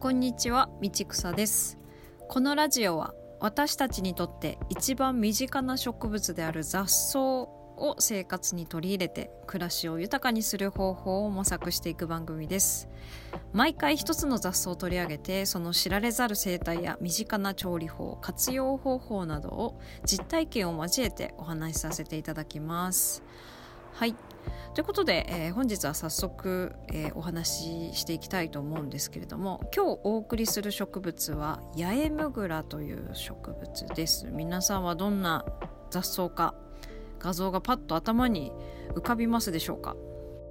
こんにちは道草です。このラジオは私たちにとって一番身近な植物である雑草を生活に取り入れて暮らしを豊かにする方法を模索していく番組です。毎回一つの雑草を取り上げてその知られざる生態や身近な調理法活用方法などを実体験を交えてお話しさせていただきます。はい。ということで、えー、本日は早速、えー、お話ししていきたいと思うんですけれども今日お送りする植物は八重ムグラという植物です。皆さんはどんな雑草か画像がパッと頭に浮かびますでしょうか？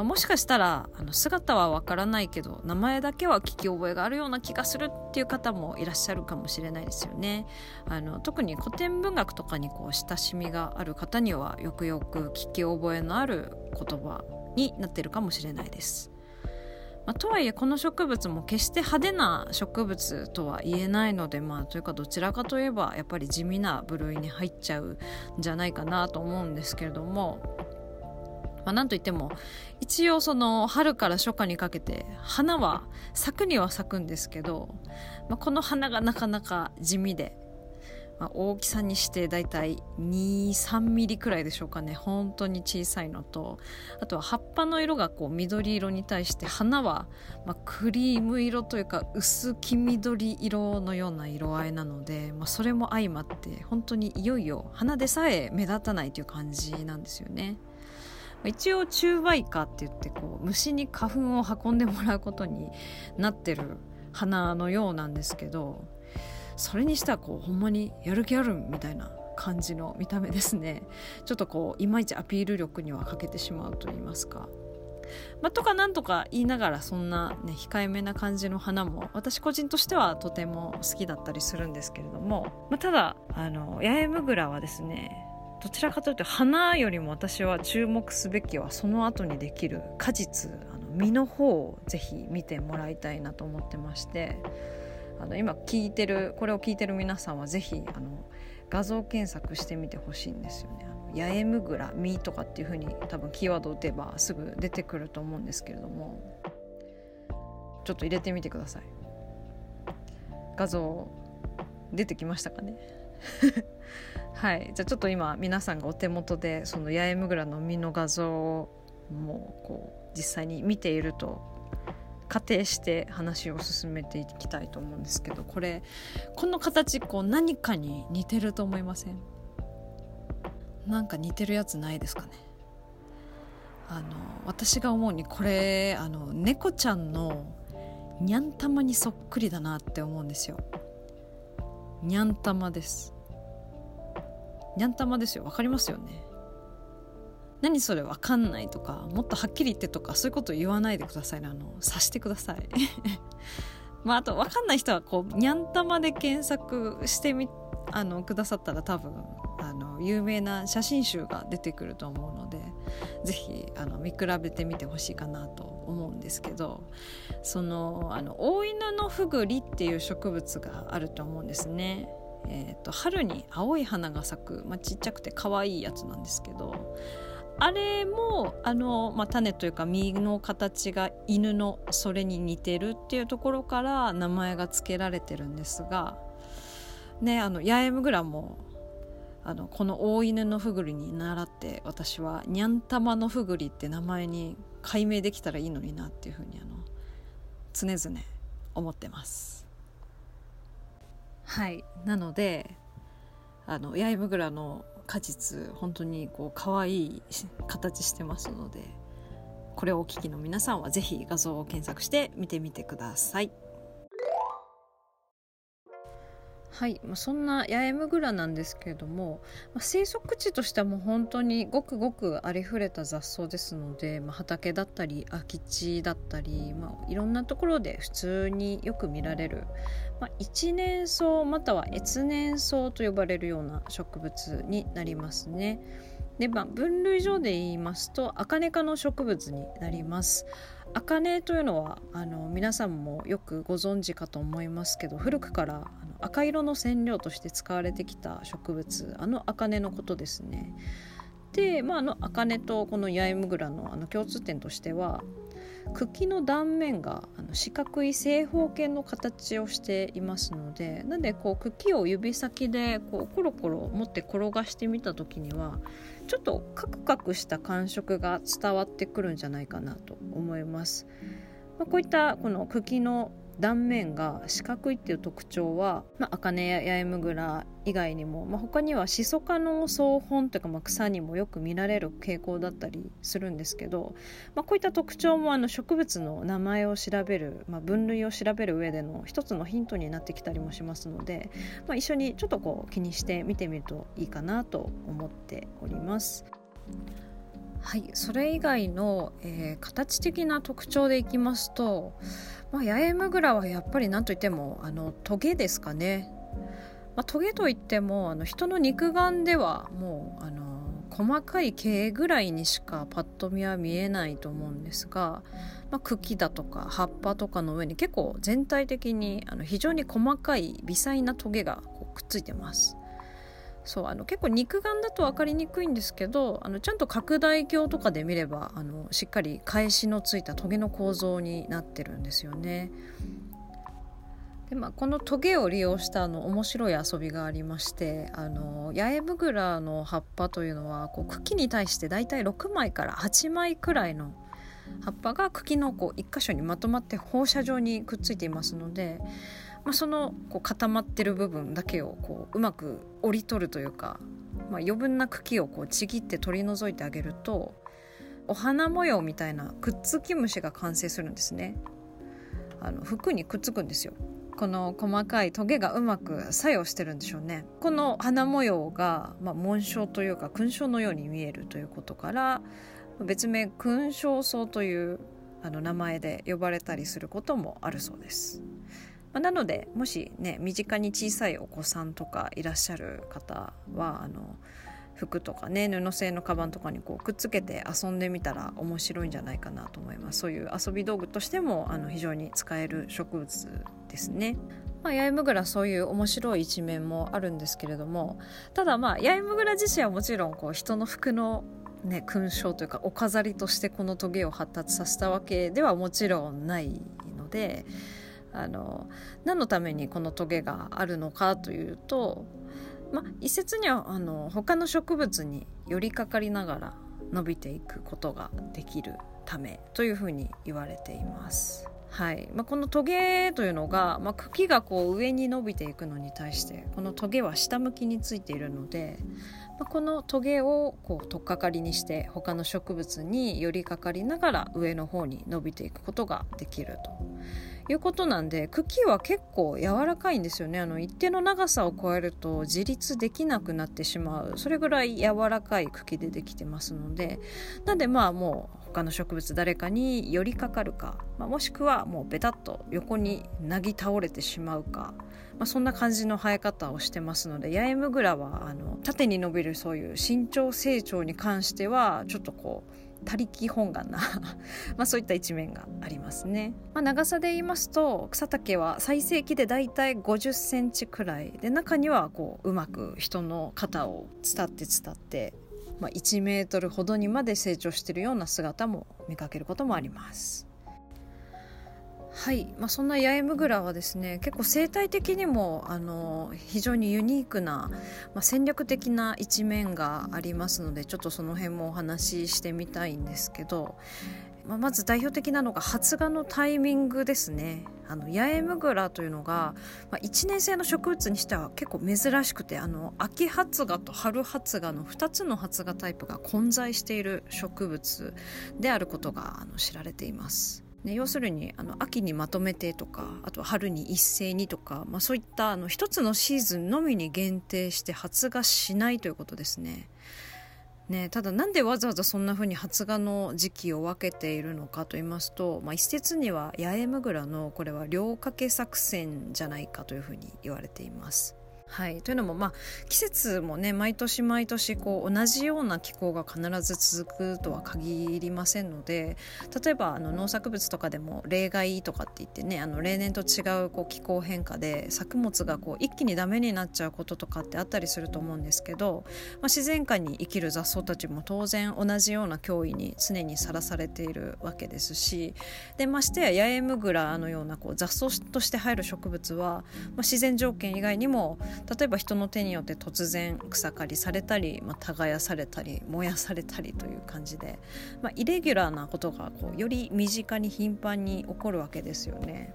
まあ、もしかしたらあの姿はわからないけど名前だけは聞き覚えがあるような気がするっていう方もいらっしゃるかもしれないですよね。あの特に古典文学とかにこう親しみがある方にはよくよく聞き覚えのある言葉になってるかもしれないです。まあ、とはいえこの植物も決して派手な植物とは言えないのでまあというかどちらかといえばやっぱり地味な部類に入っちゃうんじゃないかなと思うんですけれどもまあ、なんといっても一応その春から初夏にかけて花は咲くには咲くんですけど、まあ、この花がなかなか地味で、まあ、大きさにしてだいたい23ミリくらいでしょうかね本当に小さいのとあとは葉っぱの色がこう緑色に対して花はまクリーム色というか薄黄緑色のような色合いなので、まあ、それも相まって本当にいよいよ花でさえ目立たないという感じなんですよね。一応虫媒花って言ってこう虫に花粉を運んでもらうことになってる花のようなんですけどそれにしてはこうほんまにやる気あるみたいな感じの見た目ですねちょっとこういまいちアピール力には欠けてしまうと言いますか。まあ、とかなんとか言いながらそんな、ね、控えめな感じの花も私個人としてはとても好きだったりするんですけれども、まあ、ただあの八重むぐらはですねどちらかというと花よりも私は注目すべきはその後にできる果実あの実の方をぜひ見てもらいたいなと思ってましてあの今聞いてるこれを聞いてる皆さんはぜひあの画像検索してみてほしいんですよね。八重むぐら実とかっていう風に多分キーワード打てばすぐ出てくると思うんですけれども。ちょっと入れてみてください。画像出てきましたかね？はい。じゃあちょっと今皆さんがお手元でその八重むぐらの実の画像をもうこう実際に見ていると仮定して話を進めていきたいと思うんですけどこれこの形こう何かに似てると思いません？なんか似てるやつないですかね？あの私が思うにこれあの猫ちゃんのにゃん玉にそっくりだなって思うんですよ。にゃん玉です。にゃん玉ですよ。わかりますよね。何それわかんないとかもっとはっきり言ってとかそういうこと言わないでくださいね。あの察してください。まああとわかんない人はこうにゃん玉で検索してみあのくださったら多分あの有名な写真集が出てくると思うので是非あの見比べてみてほしいかなと思うんですけどそのあの大犬のフグリっていう植物があると思うんですね。えーと、春に青い花が咲く、まあ、ちっちゃくて可愛いやつなんですけどあれもあの、まあ、種というか実の形が犬のそれに似てるっていうところから名前が付けられてるんですが、ね、あの八重むぐらもあのこの大犬のふぐりに倣って私はにゃんたまのふぐりって名前に改名できたらいいのになっていうふうにあの常々思ってます。はいなのであの八重むぐらの果実本当にこう可愛い形してますのでこれをお聞きの皆さんは是非画像を検索して見てみてください。はい、まあ、そんな八重むぐらなんですけれども、まあ、生息地としてはもう本当にごくごくありふれた雑草ですので、まあ、畑だったり空き地だったり、まあ、いろんなところで普通によく見られる、まあ、一年草または越年草と呼ばれるような植物になりますね。でまあ、分類上で言いますとアカネ科の植物になります。アカネというのはあの皆さんもよくご存知かと思いますけど古くからあの赤色の染料として使われてきた植物あのアカネのことですね。で、まあ、あのアカネとこの八重むぐらのあの共通点としては茎の断面があの四角い正方形の形をしていますのでなんでこう茎を指先でこうコロコロ持って転がしてみた時にはちょっとカクカクした感触が伝わってくるんじゃないかなと思います。まあ、こういったこの茎の断面が四角いっていう特徴は、まあ、アカネやヤエムグラ以外にも、まあ、他にはシソ科の草本というか、まあ、草にもよく見られる傾向だったりするんですけど、まあ、こういった特徴もあの植物の名前を調べる、まあ、分類を調べる上での一つのヒントになってきたりもしますので、まあ、一緒にちょっとこう気にして見てみるといいかなと思っております。はい、それ以外の、えー、形的な特徴でいきますとまあ、八重ムグラはやっぱり何といってもあのトゲですかね、まあ、トゲといってもあの人の肉眼ではもうあの細かい毛ぐらいにしかパッと見は見えないと思うんですが、まあ、茎だとか葉っぱとかの上に結構全体的にあの非常に細かい微細なトゲがこうくっついてます。そうあの結構肉眼だと分かりにくいんですけどあのちゃんと拡大鏡とかで見ればあのしっかり返しのついたトゲの構造になってるんですよね。でまあ、このトゲを利用したあの面白い遊びがありましてあの八重ブグラの葉っぱというのはこう茎に対してだいたい6枚から8枚くらいの葉っぱが茎のこう1箇所にまとまって放射状にくっついていますのでまあ、そのこう固まってる部分だけをこううまく折り取るというか、まあ、余分な茎をこうちぎって取り除いてあげるとお花模様みたいなくっつき虫が完成するんですね。あの服にくっつくんですよ。この細かいトゲがうまく作用してるんでしょうね。この花模様が、まあ、紋章というか勲章のように見えるということから別名勲章草というあの名前で呼ばれたりすることもあるそうですまあ、なのでもしね身近に小さいお子さんとかいらっしゃる方はあの服とかね布製のカバンとかにこうくっつけて遊んでみたら面白いんじゃないかなと思いますそういう遊び道具としてもあの非常に使える植物ですね。まあ、八重むぐらそういう面白い一面もあるんですけれどもただまあ八重むぐら自身はもちろんこう人の服のね、勲章というかお飾りとしてこのトゲを発達させたわけではもちろんないのであの何のためにこのトゲがあるのかというと、ま一説にはあの他の植物に寄りかかりながら伸びていくことができるためというふうに言われています。はい。まあ、このトゲというのが、まあ、茎がこう上に伸びていくのに対してこのトゲは下向きについているので、まあ、このトゲをこう取っかかりにして他の植物に寄りかかりながら上の方に伸びていくことができると。いうことなんで茎は結構柔らかいんですよね。あの一定の長さを超えると自立できなくなってしまう。それぐらい柔らかい茎でできてますので。なんでまあもう他の植物誰かに寄りかかるか、まあ、もしくはもうベタッと横になぎ倒れてしまうか、まあ、そんな感じの生え方をしてますので八重ムグラはあの縦に伸びるそういう身長成長に関してはちょっとこう他力本願な まあそういった一面がありますね、まあ、長さで言いますと草丈は最盛期でだいたい50センチくらいで中にはこううまく人の肩を伝って伝って、まあ、1メートルほどにまで成長しているような姿も見かけることもあります。はい、まあ、そんな八重ムグラはですね結構生態的にもあの非常にユニークな、まあ、戦略的な一面がありますのでちょっとその辺もお話ししてみたいんですけど、まあ、まず代表的なのが発芽のタイミングですね。あの八重ムグラというのが、まあ、1年生の植物にしては結構珍しくてあの秋発芽と春発芽の2つの発芽タイプが混在している植物であることがあの知られています。ね、要するにあの秋にまとめてとかあと春に一斉にとか、まあ、そういったあの一つのシーズンのみに限定して発芽しないということですね。ね、ただなんでわざわざそんな風に発芽の時期を分けているのかと言いますと、まあ、一説には八重むぐらのこれは両掛け作戦じゃないかという風に言われています。はい、というのも、まあ、季節もね毎年毎年こう同じような気候が必ず続くとは限りませんので例えばあの農作物とかでも例外とかって言ってねあの例年と違うこう気候変化で作物がこう一気にダメになっちゃうこととかってあったりすると思うんですけど、まあ、自然界に生きる雑草たちも当然同じような脅威に常にさらされているわけですしでましてや八重むぐらのようなこう雑草として生える植物は、まあ、自然条件以外にも例えば人の手によって突然草刈りされたり、まあ、耕されたり燃やされたりという感じで、まあ、イレギュラーなことがこうより身近に頻繁に起こるわけですよね。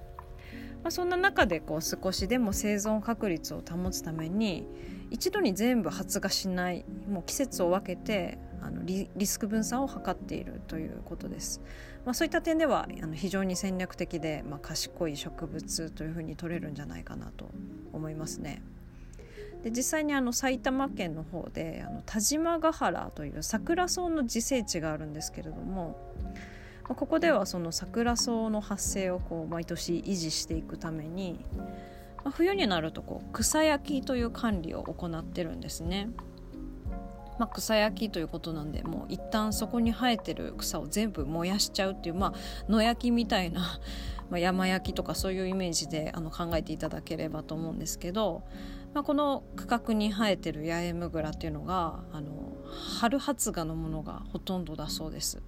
まあ、そんな中でこう少しでも生存確率を保つために一度に全部発芽しないもう季節を分けてあのリスク分散を図っているということです。まあ、そういった点ではあの非常に戦略的で、まあ、賢い植物というふうに取れるんじゃないかなと思いますね。で実際にあの埼玉県の方であの田島ヶ原という桜草の自生地があるんですけれども、まあ、ここではその桜草の発生をこう毎年維持していくために、まあ、冬になるとこう草焼きという管理を行ってるんですね。まあ、草焼きということなんでもう一旦そこに生えてる草を全部燃やしちゃうっていう、まあ、野焼きみたいな、まあ、山焼きとかそういうイメージであの考えていただければと思うんですけど、まあ、この区画に生えてる八重むぐらっていうのがあの春発芽のものがほとんどだそうです。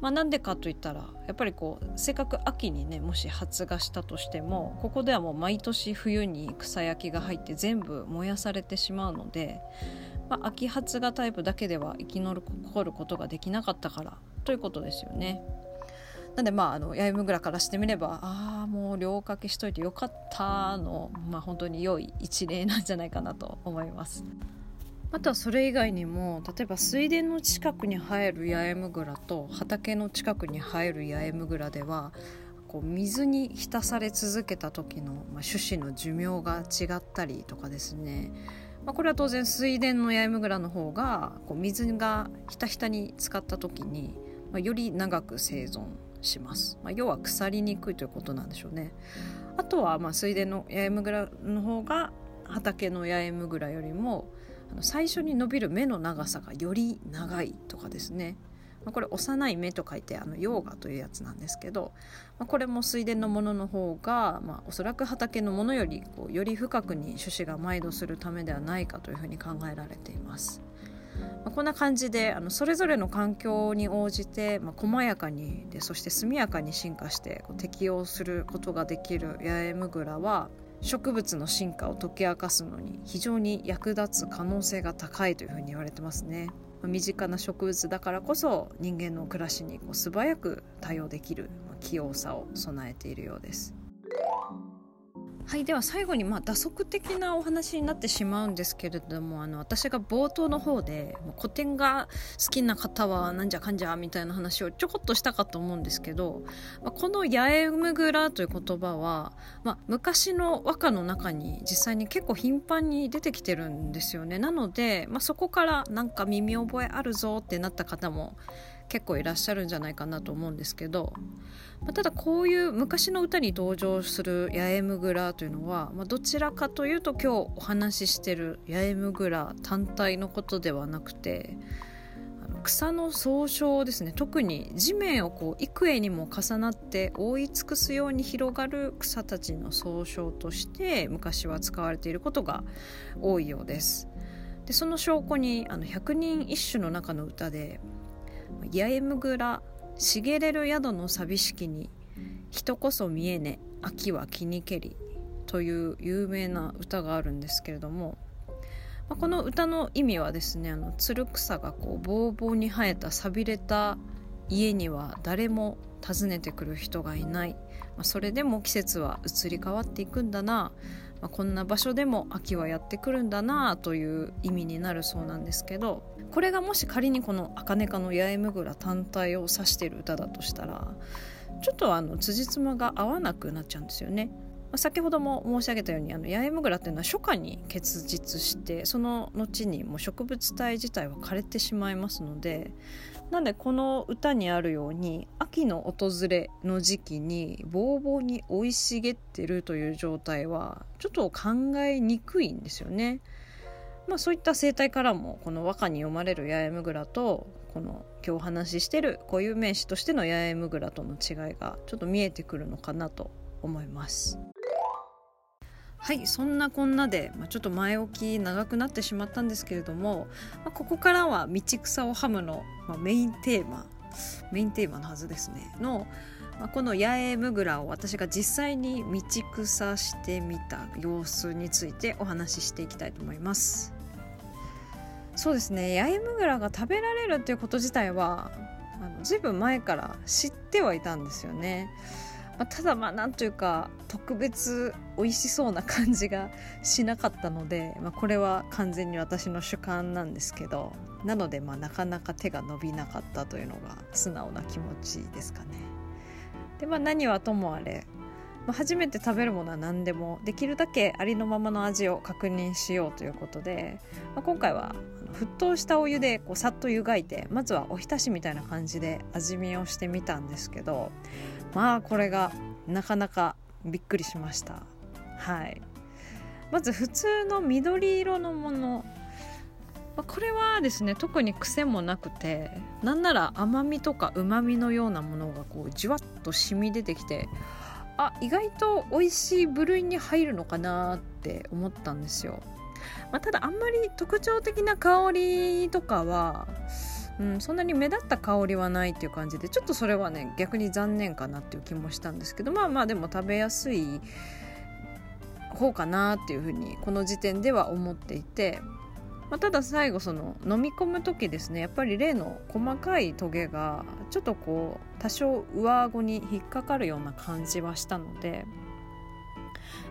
まあ、なんでかといったらやっぱりこうせっかく秋にねもし発芽したとしてもここではもう毎年冬に草焼きが入って全部燃やされてしまうので、まあ、秋発芽タイプだけでは生き残ることができなかったからということですよね。なんでまああの八重むぐらからしてみればああもう両掛けしといてよかったの、まあ、本当に良い一例なんじゃないかなと思います。あとはそれ以外にも例えば水田の近くに生える八重むぐらと畑の近くに生える八重むぐらではこう水に浸され続けた時の、まあ、種子の寿命が違ったりとかですね、まあ、これは当然水田の八重むぐらの方がこう水がひたひたに使った時に、まあ、より長く生存します、まあ、要は腐りにくいということなんでしょうね。あとはまあ水田の八重むぐらの方が畑の八重むぐらよりも最初に伸びる芽の長さがより長いとかですね。これ幼い芽と書いてあの幼芽というやつなんですけどこれも水田のものの方が、まあ、おそらく畑のものよりこうより深くに種子が埋土するためではないかというふうに考えられています。まあ、こんな感じであのそれぞれの環境に応じて、まあ、細やかにでそして速やかに進化してこう適応することができる八重むぐらは植物の進化を解き明かすのに非常に役立つ可能性が高いというふうに言われてますね。身近な植物だからこそ人間の暮らしにこう素早く対応できる器用さを備えているようです。はいでは最後にまあ打足的なお話になってしまうんですけれどもあの私が冒頭の方で古典が好きな方はなんじゃかんじゃみたいな話をちょこっとしたかと思うんですけど、まあ、この「八重むぐら」という言葉は、まあ、昔の和歌の中に実際に結構頻繁に出てきてるんですよね。なので、まあ、そこからなんか耳覚えあるぞってなった方も結構いらっしゃるんじゃないかなと思うんですけど、まあ、ただこういう昔の歌に登場する八重むぐらというのは、まあ、どちらかというと今日お話ししてる八重むぐら単体のことではなくて草の総称ですね。特に地面をこう幾重にも重なって覆い尽くすように広がる草たちの総称として昔は使われていることが多いようです。でその証拠にあの百人一首の中の歌で八重むぐら茂れる宿の寂しきに人こそ見えね秋は気にけりという有名な歌があるんですけれども、まあ、この歌の意味はですねあのつる草がこうぼうぼうに生えた寂れた家には誰も訪ねてくる人がいない、まあ、それでも季節は移り変わっていくんだな、まあ、こんな場所でも秋はやってくるんだなという意味になるそうなんですけどこれがもし仮にこの茜かの八重むぐら単体を指している歌だとしたらちょっとあの辻褄が合わなくなっちゃうんですよね。先ほども申し上げたようにあの八重むぐらっていうのは初夏に結実してその後にもう植物体自体は枯れてしまいますのでなんでこの歌にあるように秋の訪れの時期にぼうぼうに生い茂ってるという状態はちょっと考えにくいんですよね。まあ、そういった生態からもこの和歌に読まれる八重むぐらとこの今日お話ししてる固有名詞としての八重むぐらとの違いがちょっと見えてくるのかなと思います。はいそんなこんなで、まあ、ちょっと前置き長くなってしまったんですけれども、まあ、ここからは「道草をハムの」まあ、メインテーマメインテーマのはずですねの、まあ、この八重むぐらを私が実際に道草してみた様子についてお話ししていきたいと思います。そうですね八重むぐらが食べられるっていうこと自体はあのずいぶん前から知ってはいたんですよね。まあ、ただまあなんというか特別美味しそうな感じがしなかったので、まあ、これは完全に私の主観なんですけどなのでまあなかなか手が伸びなかったというのが素直な気持ちですかね。でまあ何はともあれ、ま、初めて食べるものは何でもできるだけありのままの味を確認しようということで、まあ、今回は沸騰したお湯でこうさっと湯がいてまずはおひたしみたいな感じで味見をしてみたんですけどまあこれがなかなかびっくりしました。はい。まず普通の緑色のもの。これはですね特に癖もなくてなんなら甘みとかうまみのようなものがこうじわっと染み出てきてあ意外と美味しい部類に入るのかなって思ったんですよ、まあ、ただあんまり特徴的な香りとかはうん、そんなに目立った香りはないっていう感じでちょっとそれはね逆に残念かなっていう気もしたんですけどまあまあでも食べやすい方かなっていうふうにこの時点では思っていて、まあ、ただ最後その飲み込む時ですねやっぱり例の細かいトゲがちょっとこう多少上顎に引っかかるような感じはしたので、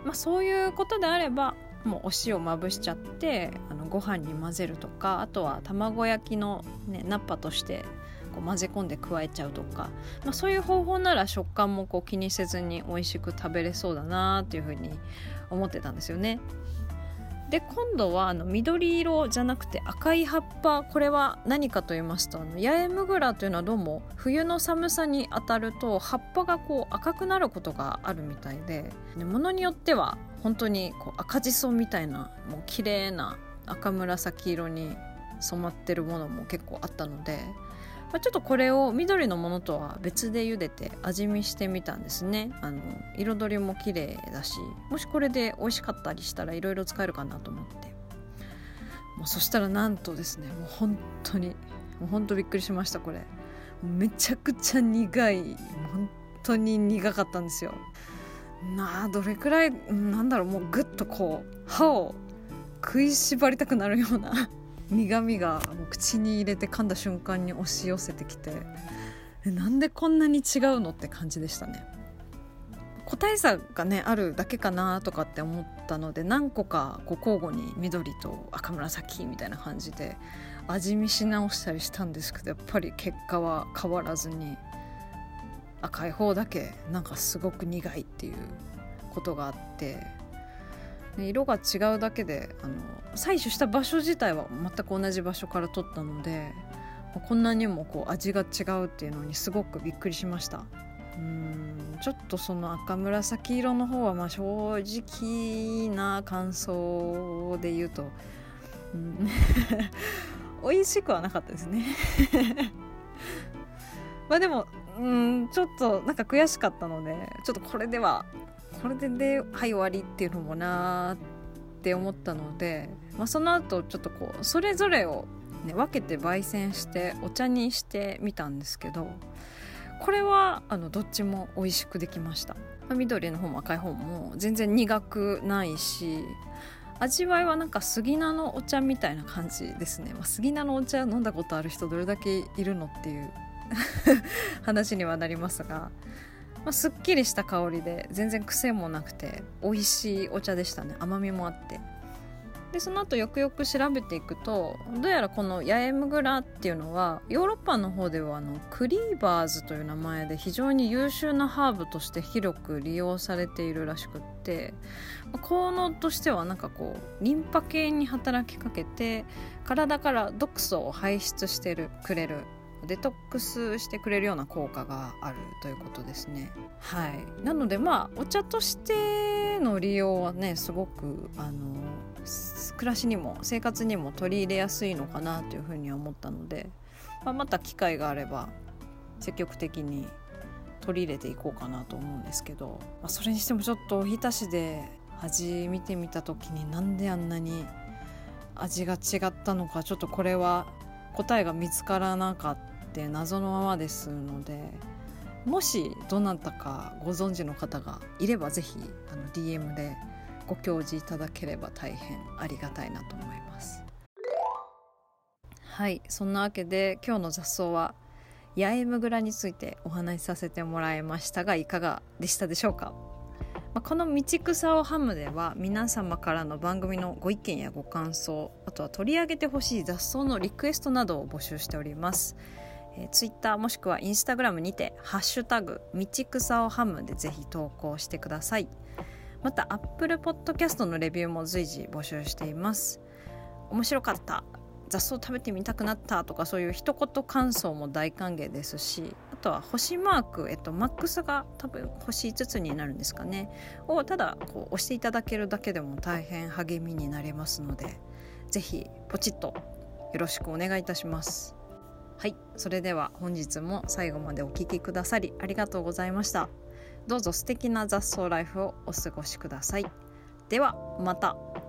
まあ、そういうことであればもうお塩まぶしちゃってあのご飯に混ぜるとかあとは卵焼きの、ね、ナッパとしてこう混ぜ込んで加えちゃうとか、まあ、そういう方法なら食感もこう気にせずに美味しく食べれそうだなっていうふうに思ってたんですよね。で今度はあの緑色じゃなくて赤い葉っぱこれは何かと言いますとあの八重むぐらというのはどうも冬の寒さに当たると葉っぱがこう赤くなることがあるみたいでで物によっては本当にこう赤じそみたいなもう綺麗な赤紫色に染まってるものも結構あったのでまあ、ちょっとこれを緑のものとは別で茹でて味見してみたんですね。あの彩りも綺麗だしもしこれで美味しかったりしたらいろいろ使えるかなと思って。もうそしたらなんとですねもう本当にもう本当びっくりしましたこれ。めちゃくちゃ苦い。本当に苦かったんですよ。なあどれくらいなんだろうもうぐっとこう歯を食いしばりたくなるような 苦みがもう口に入れて噛んだ瞬間に押し寄せてきて。なんでこんなに違うのって感じでしたね。個体差がねあるだけかなとかって思ったので何個かこう交互に緑と赤紫みたいな感じで味見し直したりしたんですけどやっぱり結果は変わらずに赤い方だけなんかすごく苦いっていうことがあって色が違うだけであの採取した場所自体は全く同じ場所から取ったのでこんなにもこう味が違うっていうのにすごくびっくりしました。うんちょっとその赤紫色の方はまあ正直な感想で言うと、うん、美味しくはなかったですね。まあでもうんちょっとなんか悔しかったのでちょっとこれではこれでではい終わりっていうのもなーって思ったので、まあ、その後ちょっとこうそれぞれを、ね、分けて焙煎してお茶にしてみたんですけどこれはあのどっちも美味しくできました、まあ、緑の方も赤い方も全然苦くないし味わいはなんか杉菜のお茶みたいな感じですね、まあ、杉菜のお茶飲んだことある人どれだけいるのっていう話にはなりますがまあ、すっきりした香りで全然癖もなくて美味しいお茶でしたね。甘みもあって。でその後よくよく調べていくとどうやらこのヤエムグラっていうのはヨーロッパの方ではあのクリーバーズという名前で非常に優秀なハーブとして広く利用されているらしくって効能としてはなんかこうリンパ系に働きかけて体から毒素を排出してるくれるデトックスしてくれるような効果があるということですね。はい、なのでまあお茶としての利用はねすごくあの暮らしにも生活にも取り入れやすいのかなというふうには思ったので、まあ、また機会があれば積極的に取り入れていこうかなと思うんですけど、まあ、それにしてもちょっとおひたしで味見てみた時になんであんなに味が違ったのかちょっとこれは答えが見つからなかった謎のままですのでもしどなたかご存知の方がいれば是非あの DM でご教示いただければ大変ありがたいなと思います。はいそんなわけで今日の雑草は八重むぐらについてお話しさせてもらいましたがいかがでしたでしょうか？まこの「道草をハム」では皆様からの番組のご意見やご感想あとは取り上げてほしい雑草のリクエストなどを募集しております、えー、Twitter もしくは Instagram にて「ハッシュタグ道草をハム」でぜひ投稿してください。また Apple Podcast のレビューも随時募集しています。面白かった。雑草食べてみたくなったとかそういう一言感想も大歓迎ですしあとは星マーク、えっと、マックスが多分星5つになるんですかね。をただこう押していただけるだけでも大変励みになりますので是非ポチッとよろしくお願いいたします。はいそれでは本日も最後までお聴きくださりありがとうございました。どうぞ素敵な雑草ライフをお過ごしください。ではまた。